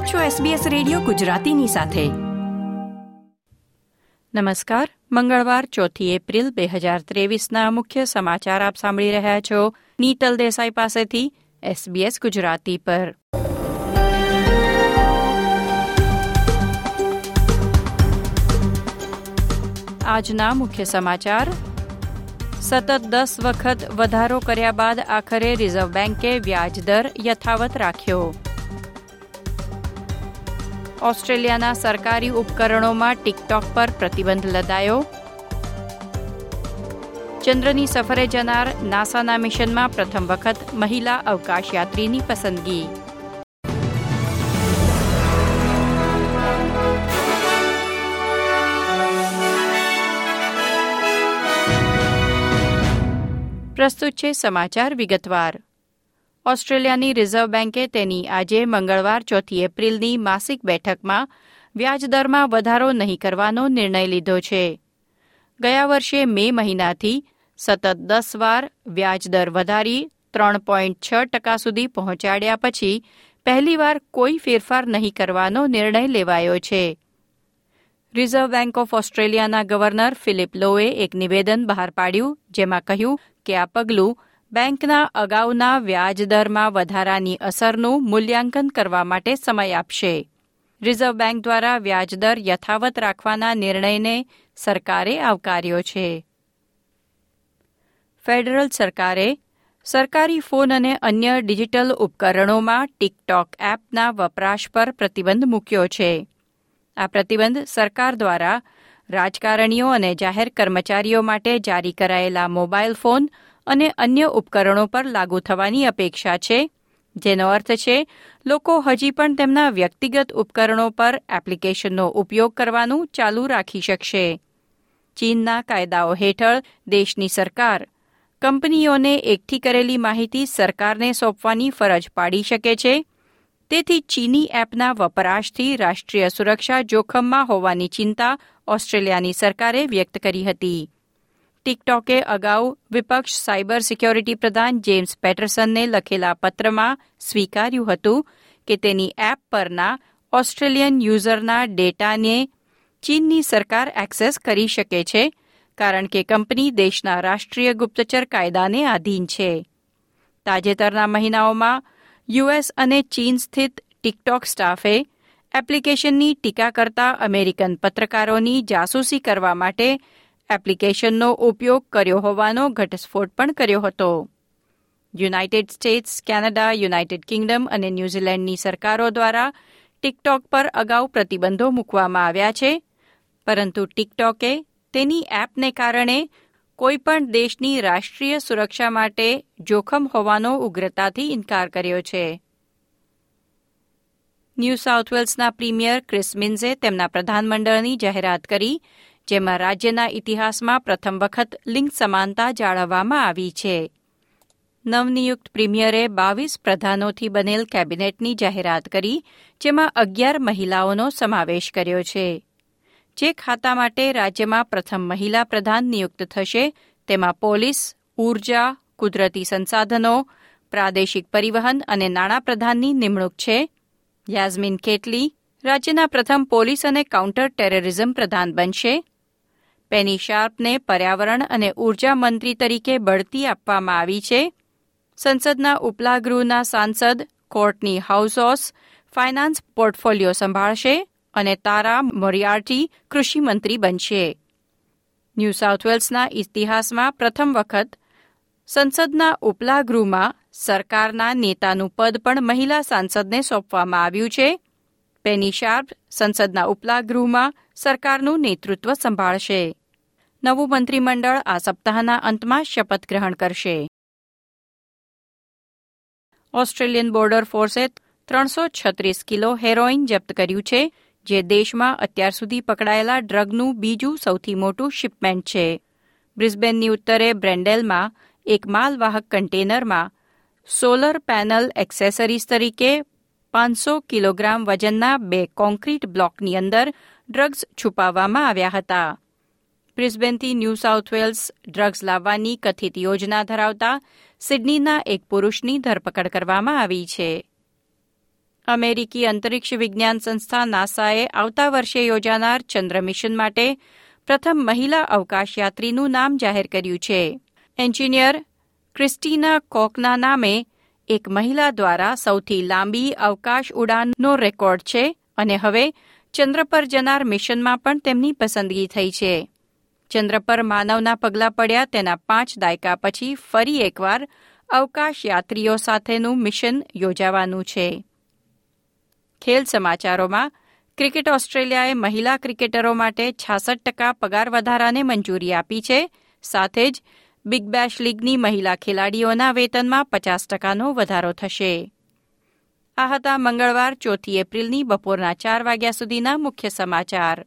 આપ છો SBS radio ગુજરાતીની સાથે. નમસ્કાર. મંગળવાર, ચોથી એપ્રિલ બે હજાર ત્રેવીસના મુખ્ય સમાચાર આપ સાંભળી રહ્યા છો નીતલ દેસાઈ પાસેથી SBS ગુજરાતી પર. આજના મુખ્ય સમાચાર. સતત દસ વખત વધારો કર્યા બાદ આખરે રિઝર્વ બેન્કે વ્યાજદર યથાવત રાખ્યો. ઓસ્ટ્રેલિયાના સરકારી ઉપકરણોમાં ટિકટોક પર પ્રતિબંધ લદાયો. ચંદ્રની સફરે જનાર નાસાના મિશનમાં પ્રથમ વખત મહિલા અવકાશયાત્રીની પસંદગી. પ્રસ્તુત છે સમાચાર વિગતવાર. ઓસ્ટ્રેલિયાની રિઝર્વ બેન્કે તેની આજે મંગળવાર ચોથી એપ્રિલની માસિક બેઠકમાં વ્યાજદરમાં વધારો નહીં કરવાનો નિર્ણય લીધો છે. ગયા વર્ષે મે મહિનાથી સતત દસ વાર વ્યાજદર વધારી ત્રણ પોઈન્ટ છ ટકા સુધી પહોંચાડ્યા પછી પહેલીવાર કોઈ ફેરફાર નહીં કરવાનો નિર્ણય લેવાયો છે. રિઝર્વ બેન્ક ઓફ ઓસ્ટ્રેલિયાના ગવર્નર ફિલિપ લોએ એક નિવેદન બહાર પાડ્યું, જેમાં કહ્યું કે આ પગલું બેંકના અગાઉના વ્યાજદરમાં વધારાની અસરનું મૂલ્યાંકન કરવા માટે સમય આપશે. રિઝર્વ બેંક દ્વારા વ્યાજદર યથાવત રાખવાના નિર્ણયને સરકારે આવકાર્યો છે. ફેડરલ સરકારે સરકારી ફોન અને અન્ય ડિજિટલ ઉપકરણોમાં ટિકટોક એપના વપરાશ પર પ્રતિબંધ મૂક્યો છે. આ પ્રતિબંધ સરકાર દ્વારા રાજકારણીઓ અને જાહેર કર્મચારીઓ માટે જારી કરાયેલા મોબાઈલ ફોન અને અન્ય ઉપકરણો પર લાગુ થવાની અપેક્ષા છે. જેનો અર્થ છે, લોકો હજી પણ તેમના વ્યક્તિગત ઉપકરણો પર એપ્લિકેશનનો ઉપયોગ કરવાનું ચાલુ રાખી શકશે. ચીનના કાયદાઓ હેઠળ દેશની સરકાર કંપનીઓને એકઠી કરેલી માહિતી સરકારને સોંપવાની ફરજ પાડી શકે છે. તેથી ચીની એપના વપરાશથી રાષ્ટ્રીય સુરક્ષા જોખમમાં હોવાની ચિંતા ઓસ્ટ્રેલિયાની સરકારે વ્યક્ત કરી હતી. ટિકટોકે અગાઉ વિપક્ષ સાયબર સિક્યોરિટી પ્રધાન જેમ્સ પેટરસનને લખેલા પત્રમાં સ્વીકાર્યું હતું કે તેની એપ પરના ઓસ્ટ્રેલિયન યુઝરના ડેટાને ચીનની સરકાર એક્સેસ કરી શકે છે, કારણ કે કંપની દેશના રાષ્ટ્રીય ગુપ્તચર કાયદાને આધીન છે. તાજેતરના મહિનાઓમાં યુએસ અને ચીન સ્થિત ટિકટોક સ્ટાફે એપ્લિકેશનની ટીકા કરતા અમેરિકન પત્રકારોની જાસૂસી કરવા માટે એપ્લિકેશનનો ઉપયોગ કર્યો હોવાનો ઘટસ્ફોટ પણ કર્યો હતો. United States, Canada, United Kingdom અને ન્યૂઝીલેન્ડની સરકારો દ્વારા ટિકટોક પર અગાઉ પ્રતિબંધો મૂકવામાં આવ્યા છે. પરંતુ ટિકટોકે તેની એપને કારણે કોઈપણ દેશની રાષ્ટ્રીય સુરક્ષા માટે જોખમ હોવાનો ઉગ્રતાથી ઇનકાર કર્યો છે. ન્યૂ સાઉથ વેલ્સના પ્રીમિયર ક્રિસ મિન્ઝે તેમના પ્રધાનમંડળની જાહેરાત કરી જેમાં રાજ્યના ઇતિહાસમાં પ્રથમ વખત લિંગ સમાનતા જાળવવામાં આવી છે. નવનિયુક્ત પ્રીમિયરે બાવીસ પ્રધાનોથી બનેલ કેબિનેટની જાહેરાત કરી, જેમાં અગિયાર મહિલાઓનો સમાવેશ કર્યો છે. જે ખાતા માટે રાજ્યમાં પ્રથમ મહિલા પ્રધાન નિયુક્ત થશે, તેમાં પોલીસ, ઊર્જા, કુદરતી સંસાધનો, પ્રાદેશિક પરિવહન અને નાણાં પ્રધાનની નિમણૂક છે. યાઝમીન કેટલી રાજ્યના પ્રથમ પોલીસ અને કાઉન્ટર ટેરરિઝમ પ્રધાન બનશે. પેની શાર્પને પર્યાવરણ અને ઊર્જા મંત્રી તરીકે બઢતી આપવામાં આવી છે. સંસદના ઉપલા ગૃહના સાંસદ કોર્ટની હાઉસઓસ ફાઇનાન્સ પોર્ટફોલિયો સંભાળશે અને તારા મોરિયાર્ટી કૃષિમંત્રી બનશે. ન્યૂ સાઉથ વેલ્સના ઇતિહાસમાં પ્રથમ વખત સંસદના ઉપલા ગૃહમાં સરકારના નેતાનું પદ પણ મહિલા સાંસદને સોંપવામાં આવ્યું છે. પેની શાર્પ સંસદના ઉપલા ગૃહમાં સરકારનું નેતૃત્વ સંભાળશે. નવું મંત્રીમંડળ આ સપ્તાહના અંતમાં શપથ ગ્રહણ કરશે. ઓસ્ટ્રેલિયન બોર્ડર ફોર્સે ત્રણસો છત્રીસ કિલો હેરોઇન જપ્ત કર્યું છે, જે દેશમાં અત્યાર સુધી પકડાયેલા ડ્રગનું બીજું સૌથી મોટું શિપમેન્ટ છે. બ્રિસ્બેનની ઉત્તરે બ્રેન્ડેલમાં એક માલવાહક કન્ટેનરમાં સોલર પેનલ એક્સેસરીઝ તરીકે પાંચસો કિલોગ્રામ વજનના બે કોન્ક્રીટ બ્લોકની અંદર ડ્રગ્સ છુપાવવામાં આવ્યા હતા. બ્રિસ્બેનથી ન્યૂ સાઉથ વેલ્સ ડ્રગ્સ લાવવાની કથિત યોજના ધરાવતા સિડનીના એક પુરુષની ધરપકડ કરવામાં આવી છે. અમેરિકી અંતરિક્ષ વિજ્ઞાન સંસ્થા નાસાએ આવતા વર્ષે યોજાનાર ચંદ્ર મિશન માટે પ્રથમ મહિલા અવકાશયાત્રીનું નામ જાહેર કર્યું છે. એન્જિનિયર ક્રિસ્ટીના કોકના નામે એક મહિલા દ્વારા સૌથી લાંબી અવકાશ ઉડાનનો રેકોર્ડ છે અને હવે ચંદ્ર પર જનાર મિશનમાં પણ તેમની પસંદગી થઈ છે. ચંદ્ર પર માનવના પગલાં પડ્યા તેના પાંચ દાયકા પછી ફરી એકવાર અવકાશ યાત્રીઓ સાથેનું મિશન યોજાવાનું છે. ખેલ સમાચારોમાં, ક્રિકેટ ઓસ્ટ્રેલિયાએ મહિલા ક્રિકેટરો માટે છાસઠ ટકા પગાર વધારાને મંજૂરી આપી છે. સાથે જ, બિગ બેશ લીગની મહિલા ખેલાડીઓના વેતનમાં પચાસ ટકાનો વધારો થશે. આ હતા મંગળવાર, ચોથી એપ્રિલની બપોરના ચાર વાગ્યા સુધીના મુખ્ય સમાચાર.